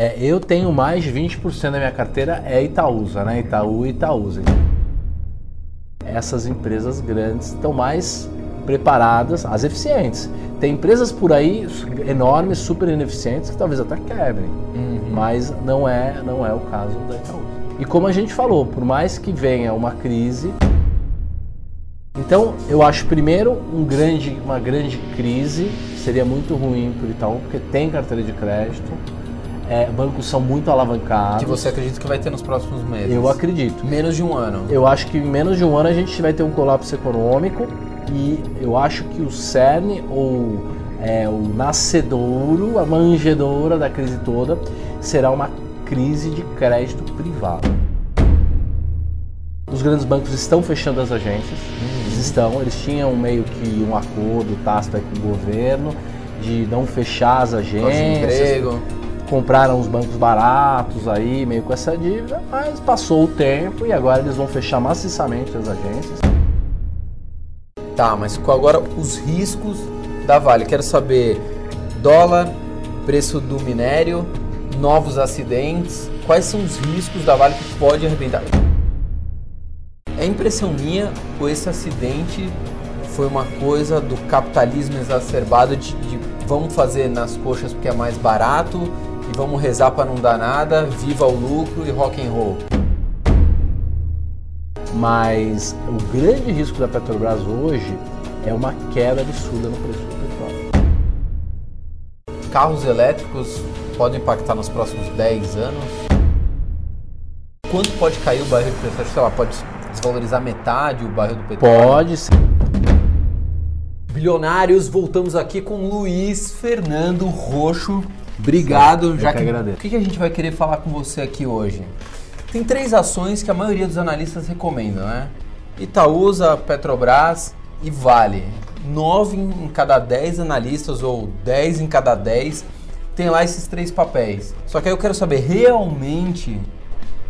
É, eu tenho mais de 20% da minha carteira é Itaúsa, né? Itaú e Itaúsa. Essas empresas grandes estão mais preparadas, as eficientes. Tem empresas por aí enormes, super ineficientes, que talvez até quebrem, uhum. mas não é, não é o caso da Itaúsa. E como a gente falou, por mais que venha uma crise, então eu acho primeiro um grande, uma grande crise seria muito ruim para o Itaú, porque tem carteira de crédito, é, bancos são muito alavancados. Que você acredita que vai ter nos próximos meses? Eu acredito. Menos de um ano. Eu acho que em menos de um ano a gente vai ter um colapso econômico e eu acho que o cerne ou é, o nascedouro, a manjedoura da crise toda será uma crise de crédito privado. Os grandes bancos estão fechando as agências, uhum. eles estão, eles tinham meio que um acordo tácito com o governo de não fechar as agências. Compraram os bancos baratos aí, meio com essa dívida, mas passou o tempo e agora eles vão fechar maciçamente as agências. Tá, mas agora os riscos da Vale. Quero saber dólar, preço do minério, novos acidentes. Quais são os riscos da Vale que pode arrebentar? É impressão minha ou esse acidente foi uma coisa do capitalismo exacerbado de, de vamos fazer nas coxas porque é mais barato e vamos rezar para não dar nada, viva o lucro e rock and roll. Mas o grande risco da Petrobras hoje é uma queda absurda no preço do petróleo. Carros elétricos podem impactar nos próximos 10 anos? Quanto pode cair o barril de petróleo? Sei lá, pode desvalorizar metade o barril do petróleo? Pode sim. Bilionários, voltamos aqui com Luiz Fernando Roxo. Obrigado. Eu já que, que agradeço. O que a gente vai querer falar com você aqui hoje? Tem três ações que a maioria dos analistas recomendam, né? Itaúsa, Petrobras e Vale. Nove em cada dez analistas ou dez em cada dez tem lá esses três papéis. Só que aí eu quero saber, realmente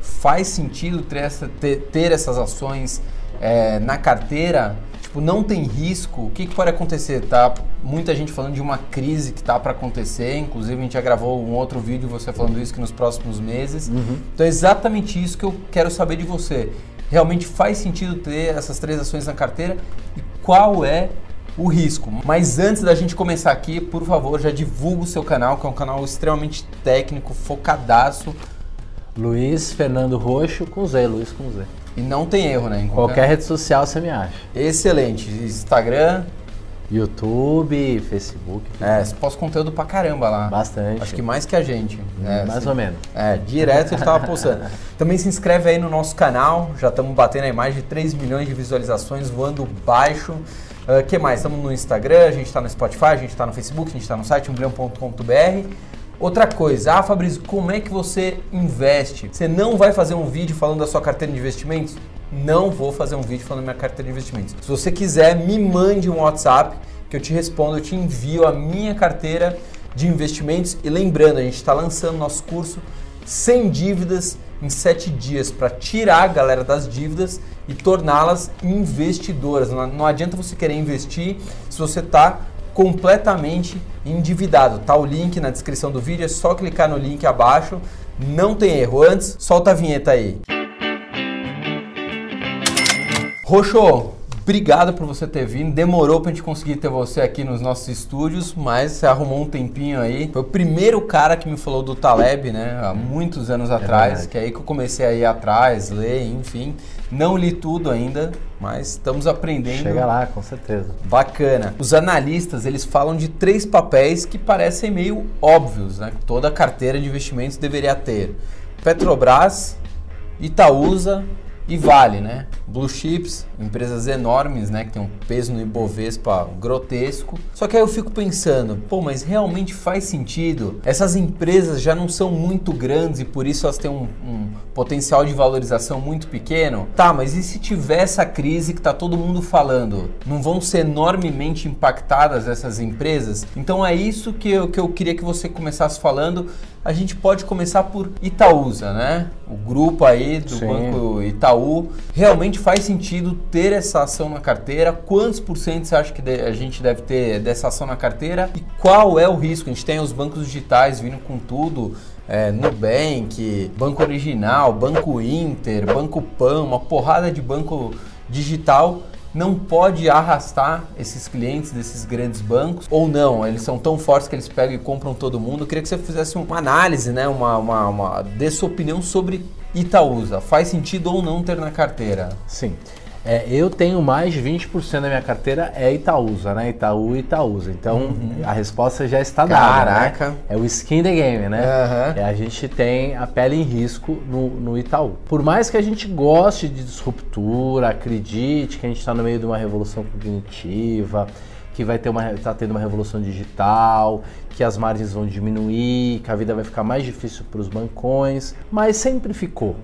faz sentido ter, essa, ter, ter essas ações é, na carteira? Tipo, não tem risco? O que, que, pode acontecer? Tá muita gente falando de uma crise que tá para acontecer. Inclusive, a gente já gravou um outro vídeo você falando isso que nos próximos meses. Uhum. Então, é exatamente isso que eu quero saber de você. Realmente faz sentido ter essas três ações na carteira? E qual é o risco. Mas antes da gente começar aqui, por favor, já divulga o seu canal, que é um canal extremamente técnico, focadaço. Luiz Fernando Roxo com Z, Luiz com Z. E não tem erro, né? Em qualquer... qualquer rede social você me acha. Excelente. Instagram, YouTube, Facebook. É, você posta conteúdo pra caramba lá. Bastante. Acho que mais que a gente. É, mais assim, ou menos. É, direto ele tava postando. Também se inscreve aí no nosso canal. Já estamos batendo aí mais de 3 milhões de visualizações, voando baixo. O uh, que mais? Estamos no Instagram, a gente está no Spotify, a gente está no Facebook, a gente está no site umbilhão.com.br. Outra coisa, ah Fabrício, como é que você investe? Você não vai fazer um vídeo falando da sua carteira de investimentos? Não vou fazer um vídeo falando da minha carteira de investimentos. Se você quiser, me mande um WhatsApp que eu te respondo, eu te envio a minha carteira de investimentos. E lembrando, a gente está lançando nosso curso sem dívidas em 7 dias para tirar a galera das dívidas e torná-las investidoras. Não adianta você querer investir se você está completamente endividado. Tá o link na descrição do vídeo, é só clicar no link abaixo. Não tem erro. Antes, solta a vinheta aí. Roxo, Obrigado por você ter vindo. Demorou pra gente conseguir ter você aqui nos nossos estúdios, mas você arrumou um tempinho aí. Foi o primeiro cara que me falou do Taleb, né? Há muitos anos é atrás. Verdade. Que é aí que eu comecei a ir atrás, ler, enfim. Não li tudo ainda, mas estamos aprendendo. Chega lá, com certeza. Bacana. Os analistas, eles falam de três papéis que parecem meio óbvios, né? Toda carteira de investimentos deveria ter. Petrobras, Itaúsa e Vale, né? Blue chips, empresas enormes, né, que tem um peso no Ibovespa grotesco. Só que aí eu fico pensando, pô, mas realmente faz sentido? Essas empresas já não são muito grandes e por isso elas têm um, um potencial de valorização muito pequeno? Tá, mas e se tiver essa crise que tá todo mundo falando? Não vão ser enormemente impactadas essas empresas? Então é isso que eu, que eu queria que você começasse falando a gente pode começar por Itaúsa, né? O grupo aí do Sim. Banco Itaú. Realmente faz sentido ter essa ação na carteira? Quantos por cento você acha que a gente deve ter dessa ação na carteira? E qual é o risco? A gente tem os bancos digitais vindo com tudo. é, Nubank, Banco Original, Banco Inter, Banco Pan, uma porrada de banco digital não pode arrastar esses clientes desses grandes bancos ou não? Eles são tão fortes que eles pegam e compram todo mundo. Eu queria que você fizesse uma análise, né? Uma, uma, uma sua opinião sobre Itaúsa. Faz sentido ou não ter na carteira? Sim. É, eu tenho mais de 20% da minha carteira é Itaúsa, né? Itaú e Itaúsa. Então uhum. a resposta já está dada. Né? Caraca. Né? É o skin the game, né? Uhum. É, a gente tem a pele em risco no, no Itaú. Por mais que a gente goste de disruptura, acredite que a gente está no meio de uma revolução cognitiva, que vai ter uma tá tendo uma revolução digital, que as margens vão diminuir, que a vida vai ficar mais difícil para os bancões, mas sempre ficou.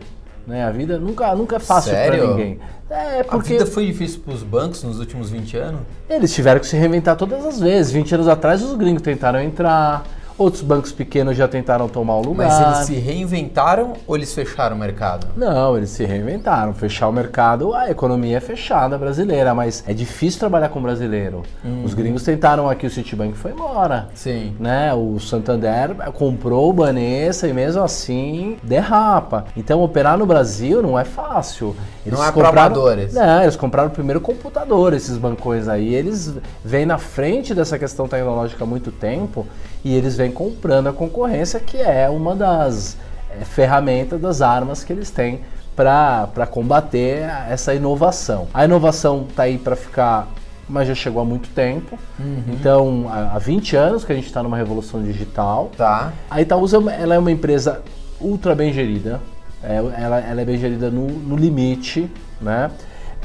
Né? A vida nunca, nunca é fácil para ninguém. É, porque... A vida foi difícil para os bancos nos últimos 20 anos? Eles tiveram que se reinventar todas as vezes. 20 anos atrás os gringos tentaram entrar, Outros bancos pequenos já tentaram tomar o lugar. Mas eles se reinventaram ou eles fecharam o mercado? Não, eles se reinventaram. Fechar o mercado, a economia é fechada brasileira, mas é difícil trabalhar com brasileiro. Uhum. Os gringos tentaram aqui, o Citibank foi embora. Sim. Né? O Santander comprou o Banespa e mesmo assim derrapa. Então operar no Brasil não é fácil. Eles não é amadores. Não, eles compraram o primeiro computador, esses bancões aí. Eles vêm na frente dessa questão tecnológica há muito tempo e eles vêm comprando a concorrência, que é uma das é, ferramentas, das armas que eles têm para combater essa inovação. A inovação está aí para ficar, mas já chegou há muito tempo. Uhum. Então, há 20 anos que a gente está numa revolução digital. Tá. A Itaúsa ela é uma empresa ultra bem gerida. É, ela, ela, é bem gerida no, no limite, né?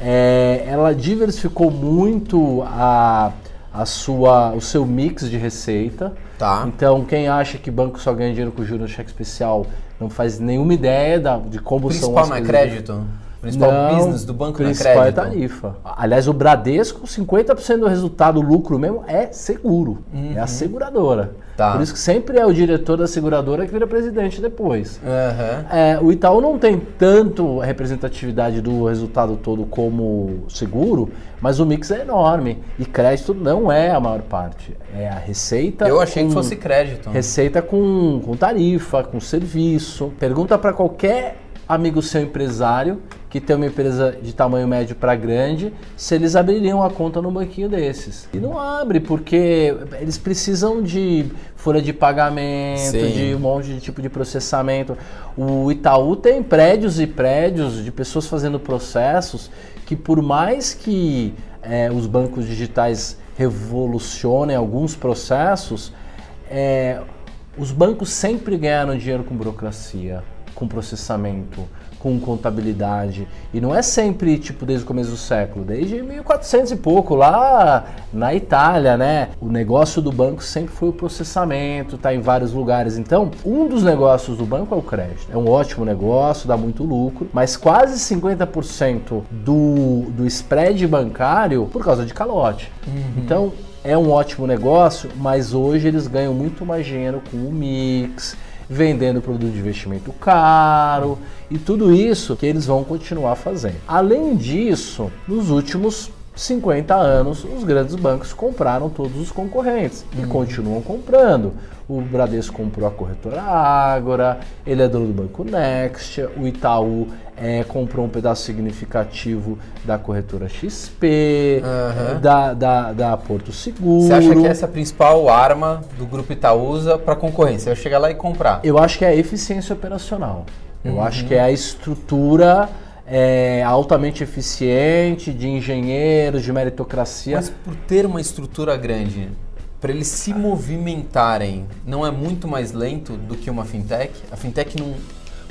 É, ela diversificou muito a, a sua, o seu mix de receita. Tá. Então, quem acha que banco só ganha dinheiro com juros no cheque especial não faz nenhuma ideia da, de como Principal são as não é crédito? Principal não, business do banco principal não é crédito? é tarifa. Aliás, o Bradesco, 50% do resultado, o lucro mesmo, é seguro. Uhum. É a seguradora. Tá. Por isso que sempre é o diretor da seguradora que vira presidente depois. Uhum. É, o Itaú não tem tanto representatividade do resultado todo como seguro, mas o mix é enorme. E crédito não é a maior parte. É a receita. Eu achei que fosse crédito. Receita com, com tarifa, com serviço. Pergunta para qualquer amigo seu empresário que tem uma empresa de tamanho médio para grande, se eles abririam a conta num banquinho desses. E não abre, porque eles precisam de folha de pagamento, Sim. de um monte de tipo de processamento. O Itaú tem prédios e prédios de pessoas fazendo processos que por mais que é, os bancos digitais revolucionem alguns processos, é, os bancos sempre ganharam dinheiro com burocracia com processamento, com contabilidade. E não é sempre, tipo, desde o começo do século, desde 1400 e pouco, lá na Itália, né? O negócio do banco sempre foi o processamento, tá em vários lugares. Então, um dos negócios do banco é o crédito. É um ótimo negócio, dá muito lucro, mas quase 50% do, do spread bancário por causa de calote. Uhum. Então, é um ótimo negócio, mas hoje eles ganham muito mais dinheiro com o mix, vendendo produto de investimento caro e tudo isso que eles vão continuar fazendo. Além disso, nos últimos 50 anos, os grandes bancos compraram todos os concorrentes e uhum. continuam comprando. O Bradesco comprou a corretora Ágora, ele é dono do Banco Next, o Itaú é, comprou um pedaço significativo da corretora XP, uhum. da, da, da, Porto Seguro. Você acha que essa é a principal arma do Grupo Itaúsa para concorrência? Vai chegar lá e comprar? Eu acho que é a eficiência operacional. Eu uhum. acho que é a estrutura é, altamente eficiente, de engenheiros, de meritocracia. Mas por ter uma estrutura grande, para eles se movimentarem, não é muito mais lento do que uma fintech? A fintech não.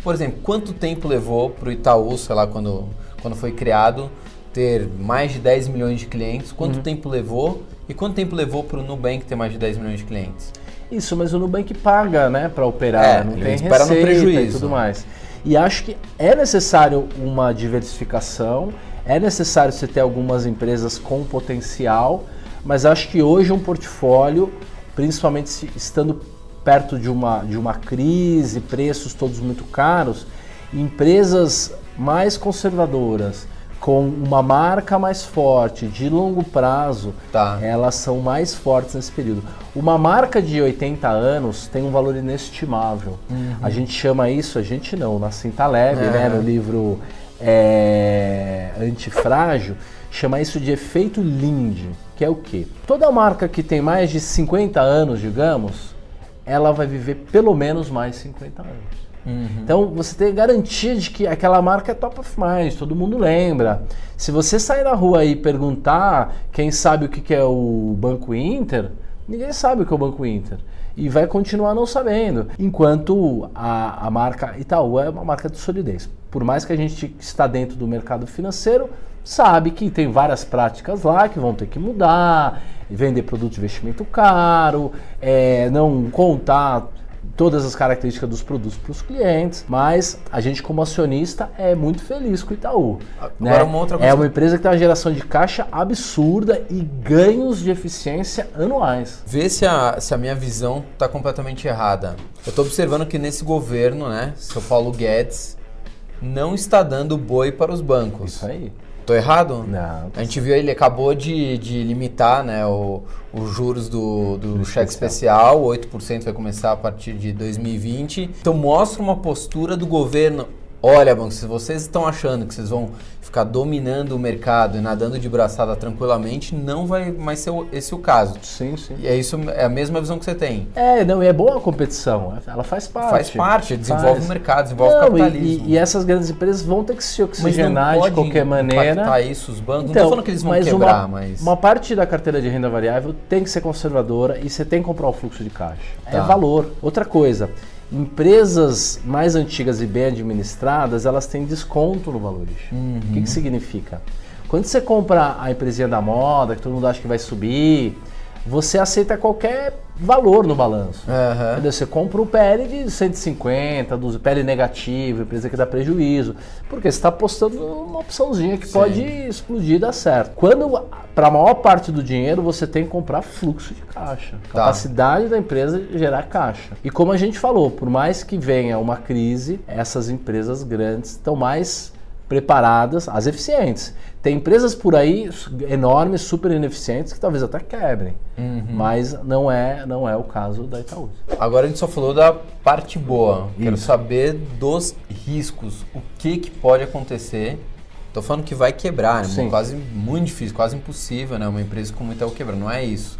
Por exemplo, quanto tempo levou para o Itaú, sei lá, quando, quando foi criado, ter mais de 10 milhões de clientes? Quanto uhum. tempo levou? E quanto tempo levou para o Nubank ter mais de 10 milhões de clientes? Isso, mas o Nubank paga, né, para operar, é, não tem receita no prejuízo. e tudo mais. E acho que é necessário uma diversificação, é necessário você ter algumas empresas com potencial, mas acho que hoje um portfólio, principalmente estando perto de uma, de uma crise, preços todos muito caros, empresas mais conservadoras, com uma marca mais forte de longo prazo, Tá. elas são mais fortes nesse período. Uma marca de 80 anos tem um valor inestimável. A gente chama isso, a gente não, na Cinta Leve, É. né, no livro é, Antifrágil, chama isso de efeito Linde, que é o quê? Toda marca que tem mais de 50 anos, digamos, ela vai viver pelo menos mais 50 anos. Então você tem garantia de que aquela marca é top of mind, todo mundo lembra. Se você sair na rua e perguntar quem sabe o que que é o Banco Inter, ninguém sabe o que é o Banco Inter. E vai continuar não sabendo. Enquanto a, a marca Itaú é uma marca de solidez. Por mais que a gente está dentro do mercado financeiro, sabe que tem várias práticas lá que vão ter que mudar, vender produto de investimento caro, é, não contar todas as características dos produtos para os clientes, mas a gente como acionista é muito feliz com o Itaú. né? Agora, uma outra coisa É uma empresa que tem uma geração de caixa absurda e ganhos de eficiência anuais. Vê se a, se a minha visão está completamente errada. Eu estou observando que nesse governo, né, seu Paulo Guedes não está dando boi para os bancos. Isso aí. Tô errado? Não, A gente viu ele acabou de, de limitar né, o- os juros do, do cheque especial, 8% vai começar a partir de 2020. Então mostra uma postura do governo. Olha, banco, se vocês estão achando que vocês vão ficar dominando o mercado e nadando de braçada tranquilamente, não vai mais ser o- esse o caso. Sim, sim. E é isso, é a mesma visão que você tem. É, não, e é boa a competição, ela faz parte. Faz parte, desenvolve Faz. o mercado, desenvolve o Não, e- capitalismo. E, e essas grandes empresas vão ter que se não oxigenar de qualquer maneira. isso os bancos. não Então, tô falando que eles vão mas quebrar, uma, mas... uma parte da carteira de renda variável tem que ser conservadora e você tem que comprar o fluxo de caixa. Tá. É valor. Outra coisa, empresas mais antigas e bem administradas, elas têm desconto no valuation. Uhum. O que, que significa? Quando você compra a empresinha da moda, que todo mundo acha que vai subir, você aceita qualquer valor no balanço. Entendeu? Você compra o PL de 150, do PL negativo, empresa que dá prejuízo, porque você está apostando numa opçãozinha que pode explodir e dar certo. Quando, para a maior parte do dinheiro, você tem que comprar fluxo de caixa, Tá. capacidade da empresa de gerar caixa. E como a gente falou, por mais que venha uma crise, essas empresas grandes estão mais preparadas, as eficientes. Tem empresas por aí enormes, super ineficientes, que talvez até quebrem, Uhum. mas não é, não é o caso da Itaú. Agora a gente só falou da parte boa. Quero Isso. saber dos riscos. O que, que pode acontecer? Tô falando que vai quebrar, né? Quase muito difícil, quase impossível, né? Uma empresa como Itaú quebrar, não é isso.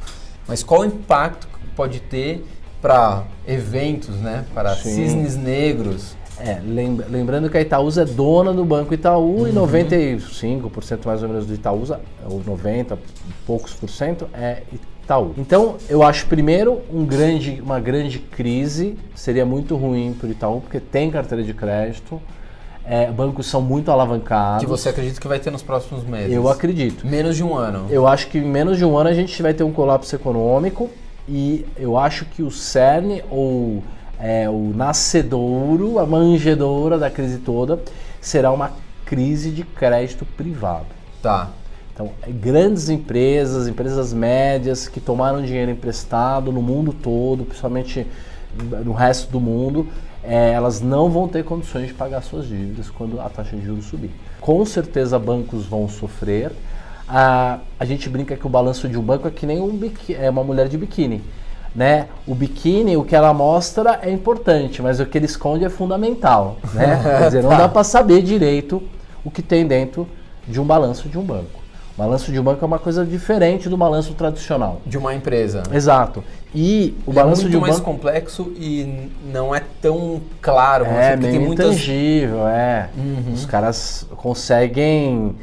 Mas qual o impacto que pode ter para eventos, né? Para Sim. cisnes negros? É, lembra- lembrando que a Itaúsa é dona do Banco Itaú Uhum. e 95% mais ou menos do Itaúsa, ou 90 e poucos por cento, é Itaú. Então, eu acho primeiro um grande, uma grande crise, seria muito ruim para o Itaú, porque tem carteira de crédito, é, bancos são muito alavancados. Que você acredita que vai ter nos próximos meses? Eu acredito. Menos de um ano. Eu acho que em menos de um ano a gente vai ter um colapso econômico e eu acho que o cerne ou é, o nascedouro, a manjedoura da crise toda será uma crise de crédito privado. Tá. Então, é, grandes empresas, empresas médias que tomaram dinheiro emprestado no mundo todo, principalmente no resto do mundo, é, elas não vão ter condições de pagar suas dívidas quando a taxa de juros subir. Com certeza, bancos vão sofrer. A, a gente brinca que o balanço de um banco é que nem um biqui- é uma mulher de biquíni. Né? O biquíni, o que ela mostra é importante, mas o que ele esconde é fundamental. Né? Quer dizer, não Tá. dá para saber direito o que tem dentro de um balanço de um banco. O balanço de um banco é uma coisa diferente do balanço tradicional. De uma empresa. Exato. E o Ele é balanço muito de um mais banco complexo e não é tão claro. é meio tem muitas intangível, é. Uhum. Os caras conseguem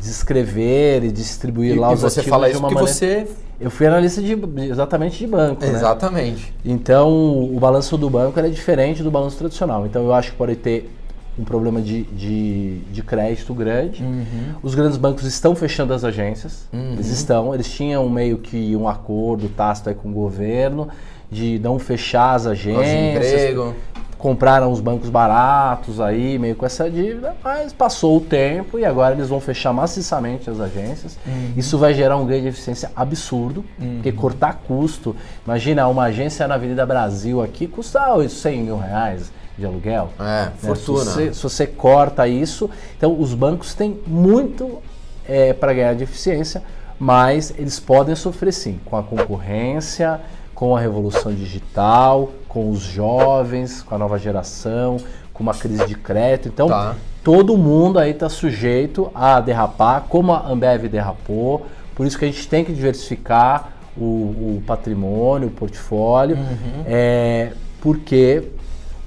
descrever e distribuir E, lá e os você ativos fala de isso uma porque maneira. você. Eu fui analista de exatamente de banco, né? Exatamente. Então, o balanço do banco ele é diferente do balanço tradicional. Então, eu acho que pode ter um problema de, de, de crédito grande. Uhum. Os grandes bancos estão fechando as agências. Eles estão. Eles tinham meio que um acordo tácito aí com o governo de não fechar as de agências. emprego. Compraram os bancos baratos aí, meio com essa dívida, mas passou o tempo e agora eles vão fechar maciçamente as agências. Uhum. Isso vai gerar um ganho de eficiência absurdo, uhum. porque cortar custo. Imagina, uma agência na Avenida Brasil aqui custa 100 mil reais de aluguel. É, né? fortuna. Se você, se você, corta isso, então os bancos têm muito é, para ganhar de eficiência, mas eles podem sofrer sim com a concorrência, com a revolução digital, com os jovens, com a nova geração, com uma crise de crédito. Então, tá. todo mundo aí está sujeito a derrapar, como a Ambev derrapou. Por isso que a gente tem que diversificar o, o patrimônio, o portfólio, uhum. é, porque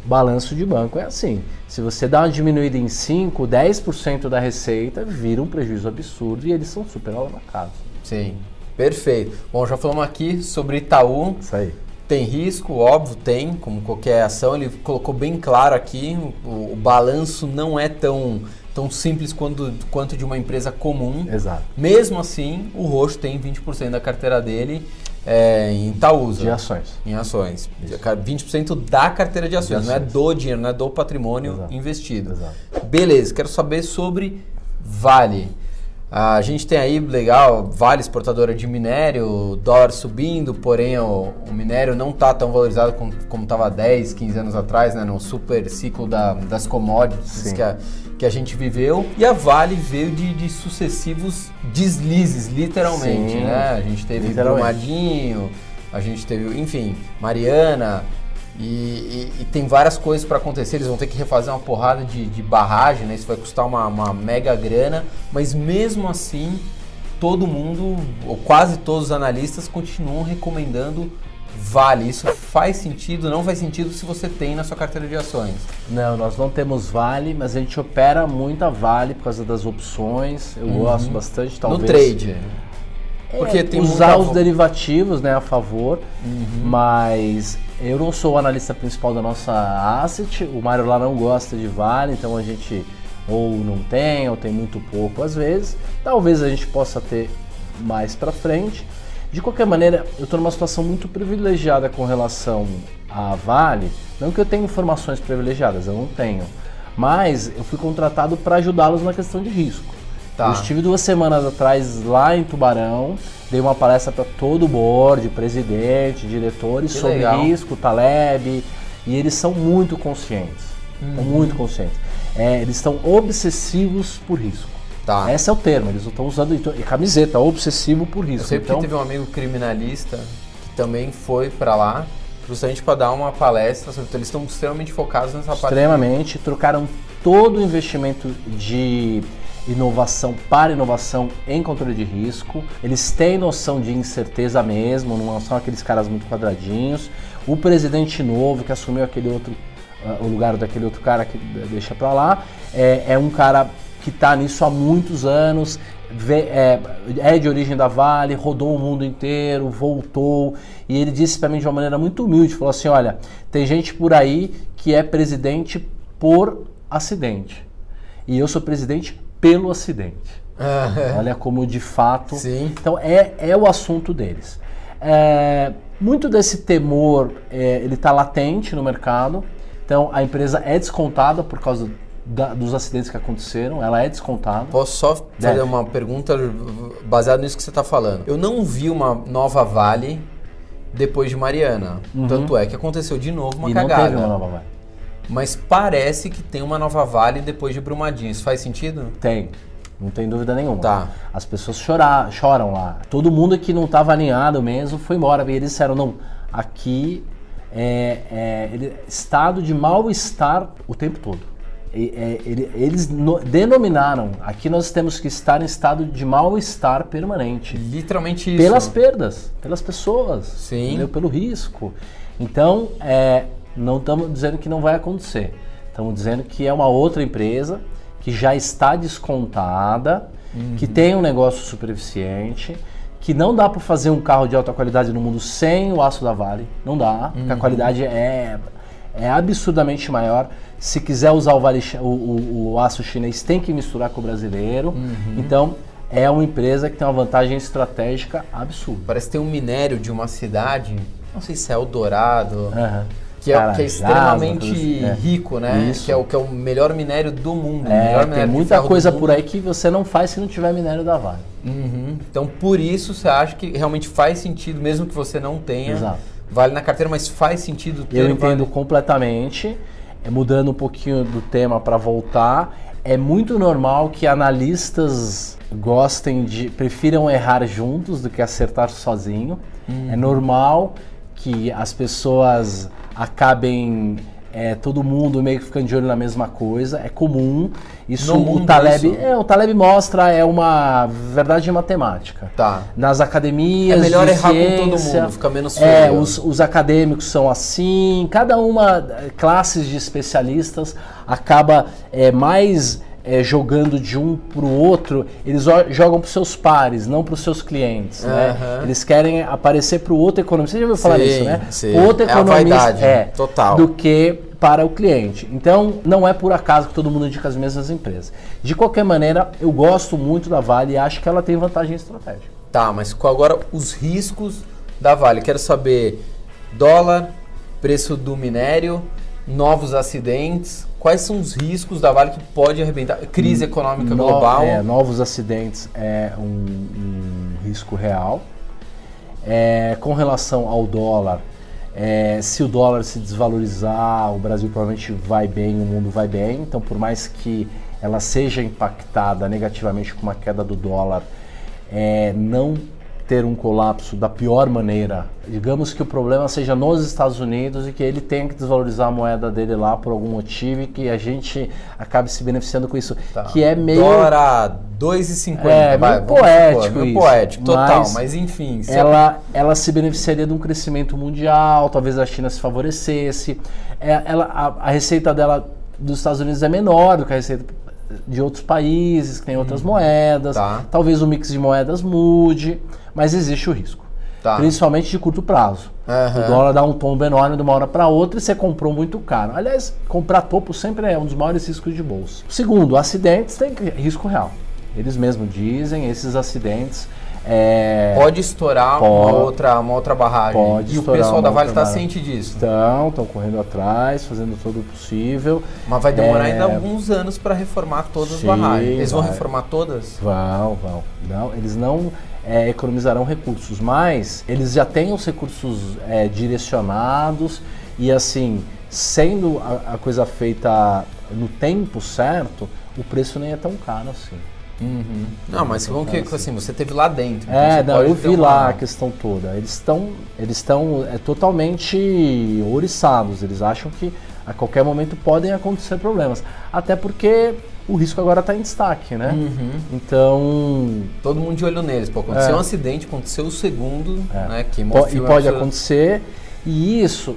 balanço de banco é assim. Se você dá uma diminuída em 5, 10% da receita, vira um prejuízo absurdo e eles são super alavancados. Sim, perfeito. Bom, já falamos aqui sobre Itaú. Isso aí. Tem risco, óbvio, tem, como qualquer ação. Ele colocou bem claro aqui, o, o balanço não é tão, tão simples quanto, quanto de uma empresa comum. Exato. Mesmo assim, o Roxo tem 20% da carteira dele é, em Itaúsa. De ações. Em ações. Isso. 20% da carteira de ações, de ações, não é do dinheiro, não é do patrimônio Exato. investido. Exato. Beleza, quero saber sobre Vale. A gente tem aí, legal, Vale exportadora de minério, dólar subindo, porém o, o minério não está tão valorizado como estava 10, 15 anos atrás, né, no super ciclo da, das commodities que a, que a gente viveu. E a Vale veio de, de sucessivos deslizes, literalmente. Sim, né? A gente teve Brumadinho, a gente teve, enfim, Mariana, e, e, e, tem várias coisas para acontecer. Eles vão ter que refazer uma porrada de, de barragem, né? Isso vai custar uma, uma, mega grana. Mas mesmo assim, todo mundo, ou quase todos os analistas, continuam recomendando Vale. Isso faz sentido? Não faz sentido se você tem na sua carteira de ações? Não, nós não temos Vale, mas a gente opera muito a Vale por causa das opções. Eu uhum. gosto bastante, talvez. No trade. Porque é, tem usar os derivativos né, a favor, uhum. mas eu não sou o analista principal da nossa asset, o Mário lá não gosta de vale, então a gente ou não tem, ou tem muito pouco às vezes. Talvez a gente possa ter mais para frente. De qualquer maneira, eu estou numa situação muito privilegiada com relação à Vale. Não que eu tenha informações privilegiadas, eu não tenho. Mas eu fui contratado para ajudá-los na questão de risco. Tá. Eu estive duas semanas atrás lá em Tubarão, dei uma palestra para todo o board, presidente, diretores, que sobre legal. risco, Taleb, e eles são muito conscientes. Uhum. Muito conscientes. É, eles estão obsessivos por risco. Tá. Esse é o termo, eles estão usando e camiseta, obsessivo por risco. Eu sei então, teve um amigo criminalista que também foi para lá justamente para dar uma palestra, então eles estão extremamente focados nessa parte. Extremamente, trocaram todo o investimento de inovação para inovação em controle de risco. Eles têm noção de incerteza mesmo, não são aqueles caras muito quadradinhos. O presidente novo que assumiu aquele outro uh, o lugar daquele outro cara que deixa para lá é, é, um cara que está nisso há muitos anos. É, é, de origem da Vale, rodou o mundo inteiro, voltou e ele disse para mim de uma maneira muito humilde, falou assim, olha, tem gente por aí que é presidente por acidente e eu sou presidente pelo acidente. é. Olha como de fato. Sim. Então é, é o assunto deles. É, muito desse temor é, ele está latente no mercado. Então a empresa é descontada por causa da, dos acidentes que aconteceram. Ela é descontada. Posso só fazer Deve. uma pergunta baseada nisso que você está falando? Eu não vi uma nova Vale depois de Mariana. Uhum. Tanto é que aconteceu de novo uma e cagada. Não teve uma nova Vale mas parece que tem uma nova Vale depois de Brumadinho. Isso faz sentido? Tem. Não tem dúvida nenhuma. Tá. As pessoas chorar, choram lá. Todo mundo que não estava alinhado mesmo foi embora. E eles disseram, não, aqui é, é ele, estado de mal-estar o tempo todo. E, é, ele, eles no, denominaram, aqui nós temos que estar em estado de mal-estar permanente. Literalmente isso. Pelas perdas, pelas pessoas. Sim. Entendeu? Pelo risco. Então, é, não estamos dizendo que não vai acontecer. Estamos dizendo que é uma outra empresa que já está descontada, uhum. que tem um negócio super eficiente, que não dá para fazer um carro de alta qualidade no mundo sem o aço da Vale. Não dá, uhum. porque a uhum. qualidade é, é absurdamente maior. Se quiser usar o, vale, o, o, o aço chinês, tem que misturar com o brasileiro. Uhum. Então, é uma empresa que tem uma vantagem estratégica absurda. Parece que tem um minério de uma cidade, não sei se é Eldorado. Uhum que é, que é extremamente Carajás, é. rico, né? Isso. Que é, o, que é o melhor minério do mundo. É, tem muita coisa por aí que você não faz se não tiver minério da Vale. Uhum. Então, por isso, você acha que realmente faz sentido, mesmo que você não tenha Exato. Vale na carteira, mas faz sentido ter Eu entendo Vale? completamente. É, mudando um pouquinho do tema para voltar, é muito normal que analistas gostem de prefiram errar juntos do que acertar sozinho. É normal que as pessoas acabem é, todo mundo meio que ficando de olho na mesma coisa. É comum. Isso No o Taleb, isso? é, o Taleb mostra é uma verdade matemática. Tá. Nas academias É melhor de errar com todo ciência, mundo, fica menos É, feio. os, os acadêmicos são assim, cada uma eh, classes de especialistas acaba eh, mais eh, jogando de um para o outro, eles jogam para seus pares, não para os seus clientes. né? Aham. Eles querem aparecer para o outro economista. Você já ouviu falar Sim, nisso, né? sim. O outro É economista vaidade, é total. do que para o cliente. Então, não é por acaso que todo mundo indica as mesmas empresas. De qualquer maneira, eu gosto muito da Vale e acho que ela tem vantagem estratégica. Tá, mas qual agora os riscos da Vale? Quero saber dólar, preço do minério, novos acidentes. Quais são os riscos da Vale que pode arrebentar? Crise econômica No- global. é, novos acidentes é um, um risco real. É, com relação ao dólar, é, se o dólar se desvalorizar, o Brasil provavelmente vai bem, o mundo vai bem. Então, por mais que ela seja impactada negativamente com uma queda do dólar, é, não ter um colapso da pior maneira. Digamos que o problema seja nos Estados Unidos e que ele tenha que desvalorizar a moeda dele lá por algum motivo e que a gente acabe se beneficiando com isso. Tá. Que é meio. Dólar a 2,50. É, vai, meio poético supor, meio poético, total. Mas Mas, enfim. se ela, ela se beneficiaria de um crescimento mundial, talvez a China se favorecesse. É, ela, a, a receita dela dos Estados Unidos é menor do que a receita de outros países, que tem outras moedas. Tá. Talvez o mix de moedas mude, mas existe o risco. Tá. Principalmente de curto prazo. Aham. O dólar dá um tombo enorme de uma hora para outra e você comprou muito caro. Aliás, comprar topo sempre é um dos maiores riscos de bolsa. Segundo, acidentes tem risco real. Eles mesmos dizem, esses acidentes. É, Pode estourar uma, Pode. outra, uma outra barragem. Pode e o pessoal da uma Vale está ciente disso. Estão, estão correndo atrás, fazendo todo o possível. Mas vai demorar É. ainda alguns anos para reformar todas as Sim, barragens. Eles vão vai. reformar todas? Vão, vão. Não, eles não é, economizarão recursos, mas eles já têm os recursos é, direcionados e assim, sendo a, a coisa feita no tempo certo, o preço nem é tão caro assim. Não, mas vamos que assim, você teve lá dentro. então É, não, eu vi uma- lá a questão toda. Eles estão eles estão é, totalmente ouriçados. Eles acham que a qualquer momento podem acontecer problemas. Até porque o risco agora está em destaque, né? Uhum. Então, Todo mundo de olho neles. Pô, aconteceu É. um acidente, aconteceu o segundo, É. né? O e pode absurdo. acontecer, e isso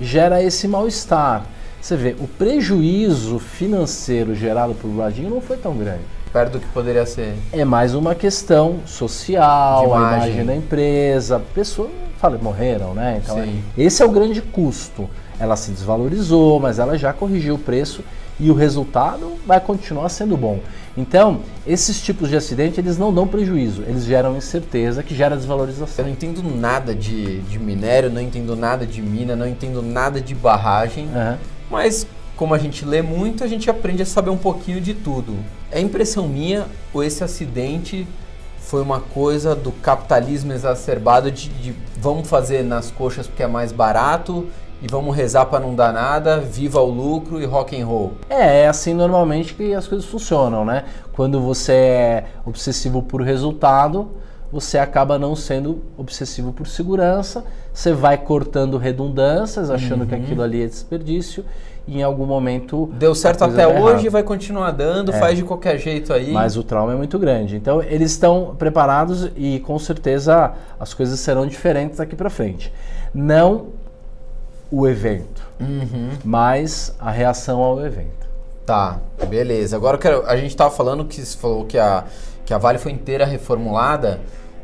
gera esse mal-estar. Você vê, o prejuízo financeiro gerado por Brumadinho não foi tão grande. Perto do que poderia ser. É mais uma questão social, De a imagem. imagem da empresa. Pessoas, fala, morreram, né? Então, Sim. esse é o grande custo. Ela se desvalorizou, mas ela já corrigiu o preço e o resultado vai continuar sendo bom. Então, esses tipos de acidente, eles não dão prejuízo, eles geram incerteza, que gera Eu desvalorização. não entendo nada de, de minério, não entendo nada de mina, não entendo nada de barragem. Aham. Mas como a gente lê muito, a gente aprende a saber um pouquinho de tudo. É impressão minha ou esse acidente foi uma coisa do capitalismo exacerbado de, de vamos fazer nas coxas porque é mais barato e vamos rezar para não dar nada, viva o lucro e rock and roll. É, é assim normalmente que as coisas funcionam, né? Quando você é obsessivo por resultado, você acaba não sendo obsessivo por segurança, você vai cortando redundâncias, achando que aquilo ali é desperdício, e em algum momento. Deu certo até hoje, vai continuar dando, É. faz de qualquer jeito aí. Mas o trauma é muito grande. Então, eles estão preparados e com certeza as coisas serão diferentes daqui para frente. Não o evento, Uhum. mas a reação ao evento. Tá, beleza. Agora eu quero. A gente tava falando que você falou que a, que a Vale foi inteira reformulada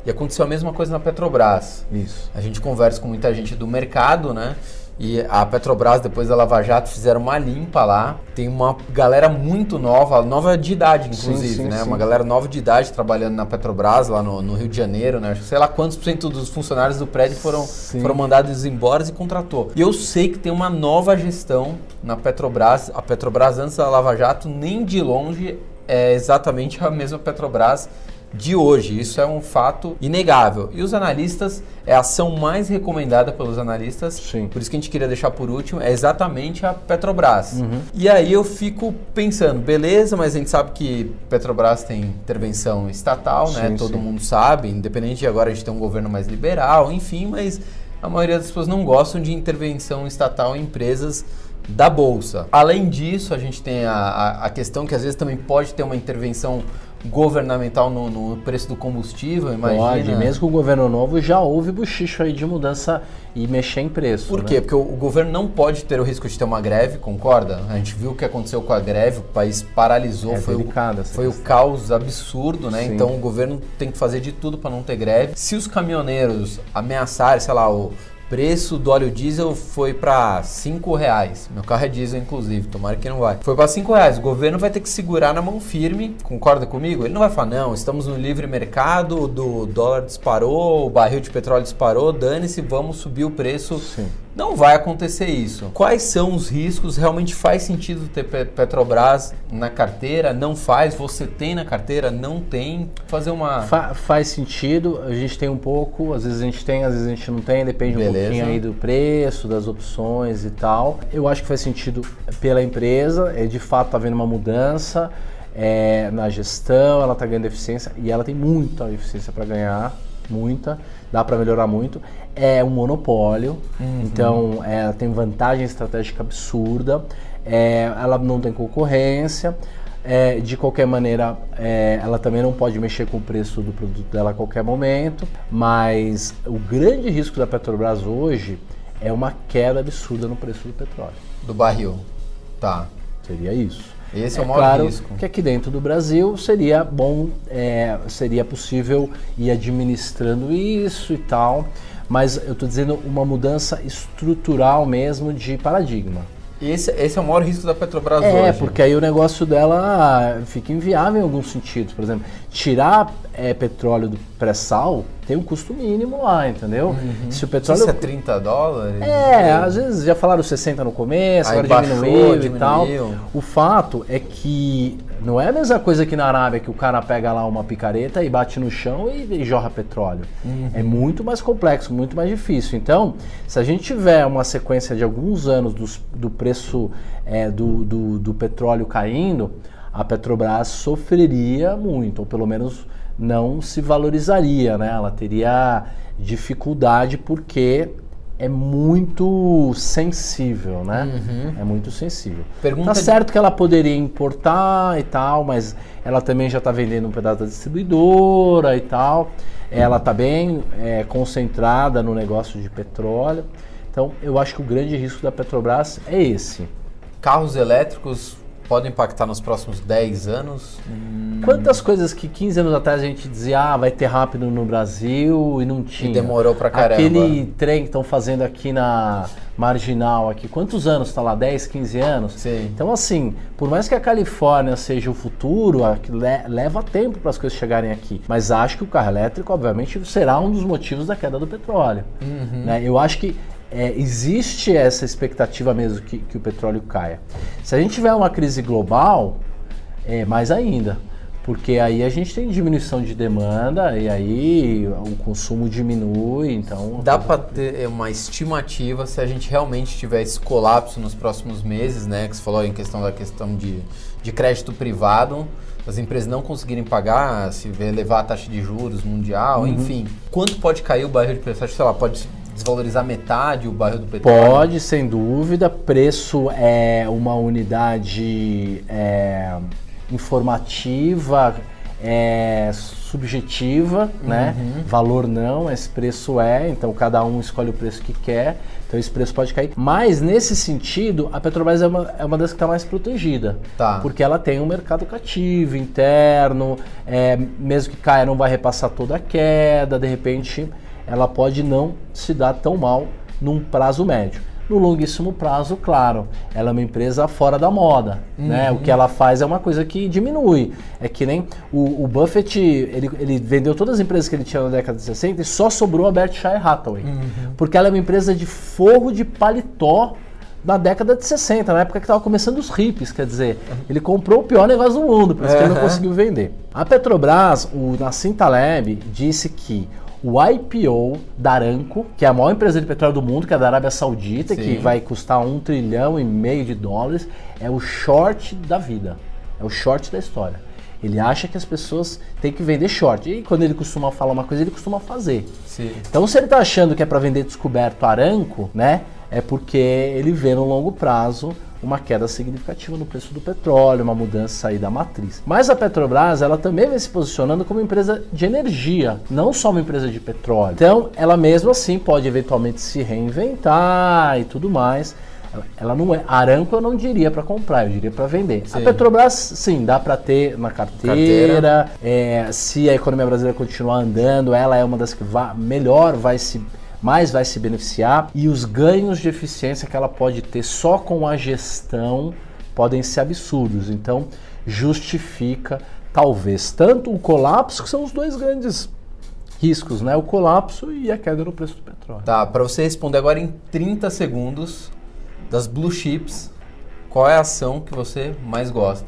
e aconteceu a mesma coisa na Petrobras. Isso. A gente conversa com muita gente do mercado, né? E a Petrobras, depois da Lava Jato, fizeram uma limpa lá. Tem uma galera muito nova, nova de idade, inclusive, Sim, sim, né? sim. Uma galera nova de idade trabalhando na Petrobras, lá no, no Rio de Janeiro, né? Sei lá quantos por cento dos funcionários do prédio foram, foram mandados embora e contratou. E eu sei que tem uma nova gestão na Petrobras. A Petrobras, antes da Lava Jato, nem de longe é exatamente a mesma Petrobras de hoje. Isso é um fato inegável. E os analistas, é a ação mais recomendada pelos analistas. Sim. Por isso que a gente queria deixar por último, é exatamente a Petrobras. Uhum. E aí eu fico pensando, beleza, mas a gente sabe que Petrobras tem intervenção estatal, né? Sim, Todo sim. mundo sabe, independente de agora a gente ter um governo mais liberal, enfim, mas a maioria das pessoas não gostam de intervenção estatal em empresas da bolsa. Além disso, a gente tem a, a, a questão que às vezes também pode ter uma intervenção governamental no, no preço do combustível, imagina. Pode, mesmo com o governo novo já houve buchicho aí de mudança e mexer em preço. Por né? quê? Porque o, o governo não pode ter o risco de ter uma greve, concorda? A gente viu o que aconteceu com a greve, o país paralisou, É foi, o, foi o caos absurdo, né? Sim. Então o governo tem que fazer de tudo para não ter greve. Se os caminhoneiros ameaçarem, sei lá, o preço do óleo diesel foi para 5 reais. Meu carro é diesel, inclusive, tomara que não vai. Foi para 5 reais. O governo vai ter que segurar na mão firme, concorda comigo? Ele não vai falar, não, estamos no livre mercado, do dólar disparou, o barril de petróleo disparou, dane-se, vamos subir o preço. Sim. Não vai acontecer isso. Quais são os riscos? Realmente faz sentido ter Pe- Petrobras na carteira? Não faz? Você tem na carteira? Não tem? Fazer uma. Fa- faz sentido, a gente tem um pouco, às vezes a gente tem, às vezes a gente não tem, depende um Beleza. pouquinho aí do preço, das opções e tal. Eu acho que faz sentido pela empresa, é de fato tá havendo uma mudança é, na gestão, ela tá ganhando eficiência e ela tem muita eficiência para ganhar, muita, dá para melhorar muito. É um monopólio, então é, ela tem vantagem estratégica absurda, é, ela não tem concorrência. É, de qualquer maneira, é, ela também não pode mexer com o preço do produto dela a qualquer momento, mas o grande risco da Petrobras hoje é uma queda absurda no preço do petróleo. Do barril. Tá. Seria isso. Esse é, o maior claro risco. que aqui dentro do Brasil seria bom, é, seria possível ir administrando isso e tal, mas eu estou dizendo uma mudança estrutural mesmo de paradigma. Esse, esse é o maior risco da Petrobras É, hoje. porque aí o negócio dela fica inviável em alguns sentidos. Por exemplo, tirar é, petróleo do pré-sal tem um custo mínimo lá, entendeu? Se o petróleo. Isso é 30 dólares? É, às vezes já falaram 60 no começo, Aí agora baixou, diminuiu, e tal. diminuiu. O fato é que não é a mesma coisa que na Arábia que o cara pega lá uma picareta e bate no chão e, e jorra petróleo. Uhum. É muito mais complexo, muito mais difícil. Então, se a gente tiver uma sequência de alguns anos dos- do preço é, do, do, do petróleo caindo, a Petrobras sofreria muito, ou pelo menos não se valorizaria, né? Ela teria dificuldade porque é muito sensível, né? É muito sensível. Pergunta Tá de- certo que ela poderia importar e tal, mas ela também já está vendendo um pedaço da distribuidora e tal. Ela está bem é, concentrada no negócio de petróleo. Então, eu acho que o grande risco da Petrobras é esse. Carros elétricos podem impactar nos próximos 10 anos? Hum, Quantas coisas que 15 anos atrás a gente dizia, ah, vai ter rápido no Brasil e não tinha. demorou pra caramba. Aquele trem que estão fazendo aqui na Marginal, aqui, quantos anos está lá? 10, 15 anos? Sim. Então, assim, por mais que a Califórnia seja o futuro, leva tempo para as coisas chegarem aqui. Mas acho que o carro elétrico, obviamente, será um dos motivos da queda do petróleo. Uhum. né? Eu acho que é, existe essa expectativa mesmo que, que o petróleo caia. Se a gente tiver uma crise global, é mais ainda. Porque aí a gente tem diminuição de demanda e aí o consumo diminui, então... Dá para ter uma estimativa se a gente realmente tiver esse colapso nos próximos meses, né? Que você falou em questão da questão de, de crédito privado, as empresas não conseguirem pagar, se elevar a taxa de juros mundial, enfim. Quanto pode cair o barril de preço? Acho que, sei lá, pode desvalorizar metade o barril do petróleo? Pode, sem dúvida. Preço é uma unidade é, informativa, é, subjetiva, né? Valor não, esse preço é, então cada um escolhe o preço que quer, então esse preço pode cair. Mas nesse sentido, a Petrobras é uma, é uma das que está mais protegida. Tá. Porque ela tem um mercado cativo, interno, é, mesmo que caia, não vai repassar toda a queda, de repente ela pode não se dar tão mal num prazo médio. No longuíssimo prazo, claro, ela é uma empresa fora da moda. Uhum. Né? O que ela faz é uma coisa que diminui. É que nem o, o Buffett, ele, ele, vendeu todas as empresas que ele tinha na década de 60 e só sobrou a Berkshire Hathaway. Uhum. Porque ela é uma empresa de forro de paletó na década de 60, na época que estava começando os hippies, quer dizer, ele comprou o pior negócio do mundo, por isso que ele não conseguiu vender. A Petrobras, o Nassim Taleb, disse que o IPO da Aramco, que é a maior empresa de petróleo do mundo, que é da Arábia Saudita, Sim. que vai custar um trilhão e meio de dólares, é o short da vida, é o short da história. Ele acha que as pessoas têm que vender short. E quando ele costuma falar uma coisa, ele costuma fazer. Sim. Então, se ele está achando que é para vender descoberto Aranco, né? é porque ele vê no longo prazo uma queda significativa no preço do petróleo, uma mudança aí da matriz. Mas a Petrobras, ela também vem se posicionando como empresa de energia, não só uma empresa de petróleo. Então, ela mesmo assim pode eventualmente se reinventar e tudo mais. Ela não é. Aranco eu não diria para comprar, eu diria para vender. Sim. A Petrobras, sim, dá para ter na carteira. carteira. É, se a economia brasileira continuar andando, ela é uma das que vai, melhor vai se mais vai se beneficiar e os ganhos de eficiência que ela pode ter só com a gestão podem ser absurdos. Então, justifica talvez tanto o colapso, que são os dois grandes riscos, né? O colapso e a queda no preço do petróleo. Tá, para você responder agora em 30 segundos das blue chips, qual é a ação que você mais gosta?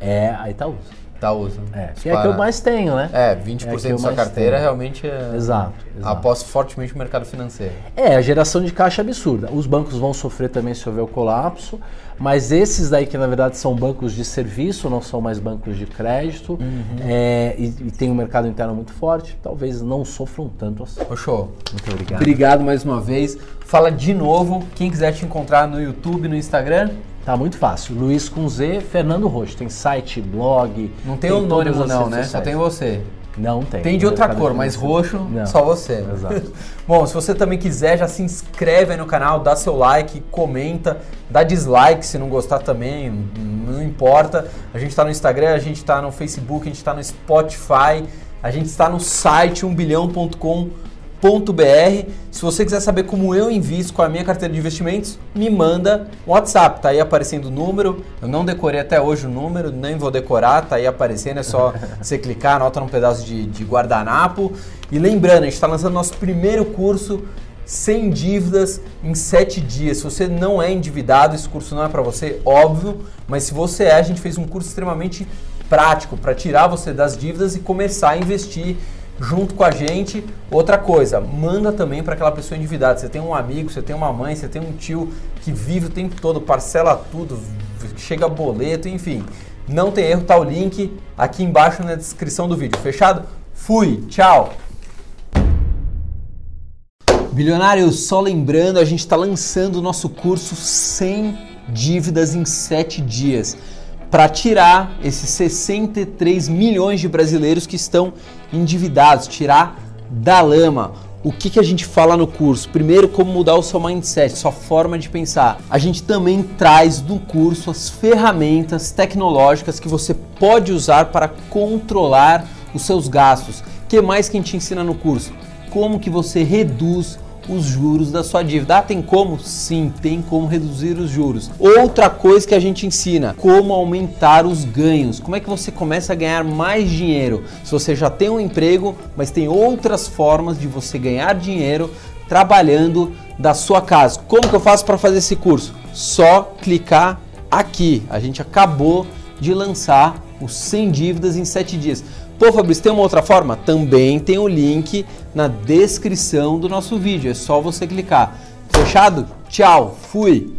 É a Itaúsa. Itaúsa. É, que é que eu mais tenho, né? É, 20% é da sua carteira tenho. realmente é. Exato, exato. Aposto fortemente no mercado financeiro. É, a geração de caixa é absurda. Os bancos vão sofrer também se houver o colapso, mas esses daí que na verdade são bancos de serviço, não são mais bancos de crédito, uhum. é, e, e, tem um mercado interno muito forte, talvez não sofram tanto assim. Ô, show. Muito obrigado. Obrigado mais uma vez. Fala de novo, quem quiser te encontrar no YouTube, no Instagram. Tá muito fácil. Luiz com Z, Fernando Roxo. Tem site, blog. Não tem, tem anônimo não, né? Só tem você. Não tem. Tem de outra cor, mas roxo, não. só você. Exato. Bom, se você também quiser, já se inscreve aí no canal, dá seu like, comenta, dá dislike se não gostar também, não importa. A gente está no Instagram, a gente está no Facebook, a gente está no Spotify, a gente está no site 1bilhão.com.br br Se você quiser saber como eu invisto com a minha carteira de investimentos, me manda um WhatsApp. Tá aí aparecendo o número. Eu não decorei até hoje o número, nem vou decorar, tá aí aparecendo, é só você clicar, anota num pedaço de, de guardanapo. E lembrando, a gente está lançando nosso primeiro curso sem dívidas em 7 dias. Se você não é endividado, esse curso não é para você, óbvio, mas se você é, a gente fez um curso extremamente prático para tirar você das dívidas e começar a investir junto com a gente. Outra coisa, manda também para aquela pessoa endividada. Você tem um amigo, você tem uma mãe, você tem um tio que vive o tempo todo, parcela tudo, chega boleto, enfim. Não tem erro, tá o link aqui embaixo na descrição do vídeo. Fechado? Fui, tchau! Bilionários, só lembrando, a gente está lançando o nosso curso sem dívidas em 7 dias para tirar esses 63 milhões de brasileiros que estão endividados, tirar da lama. O que, que a gente fala no curso? Primeiro, como mudar o seu mindset, sua forma de pensar. A gente também traz no curso as ferramentas tecnológicas que você pode usar para controlar os seus gastos. O que mais que a gente ensina no curso? Como que você reduz os juros da sua dívida. Ah, tem como? Sim, tem como reduzir os juros. Outra coisa que a gente ensina, como aumentar os ganhos. Como é que você começa a ganhar mais dinheiro? Se você já tem um emprego, mas tem outras formas de você ganhar dinheiro trabalhando da sua casa. Como que eu faço para fazer esse curso? Só clicar aqui. A gente acabou de lançar os 100 dívidas em 7 dias. Pô, Fabrício, tem uma outra forma? Também tem o link na descrição do nosso vídeo. É só você clicar. Fechado? Tchau, fui!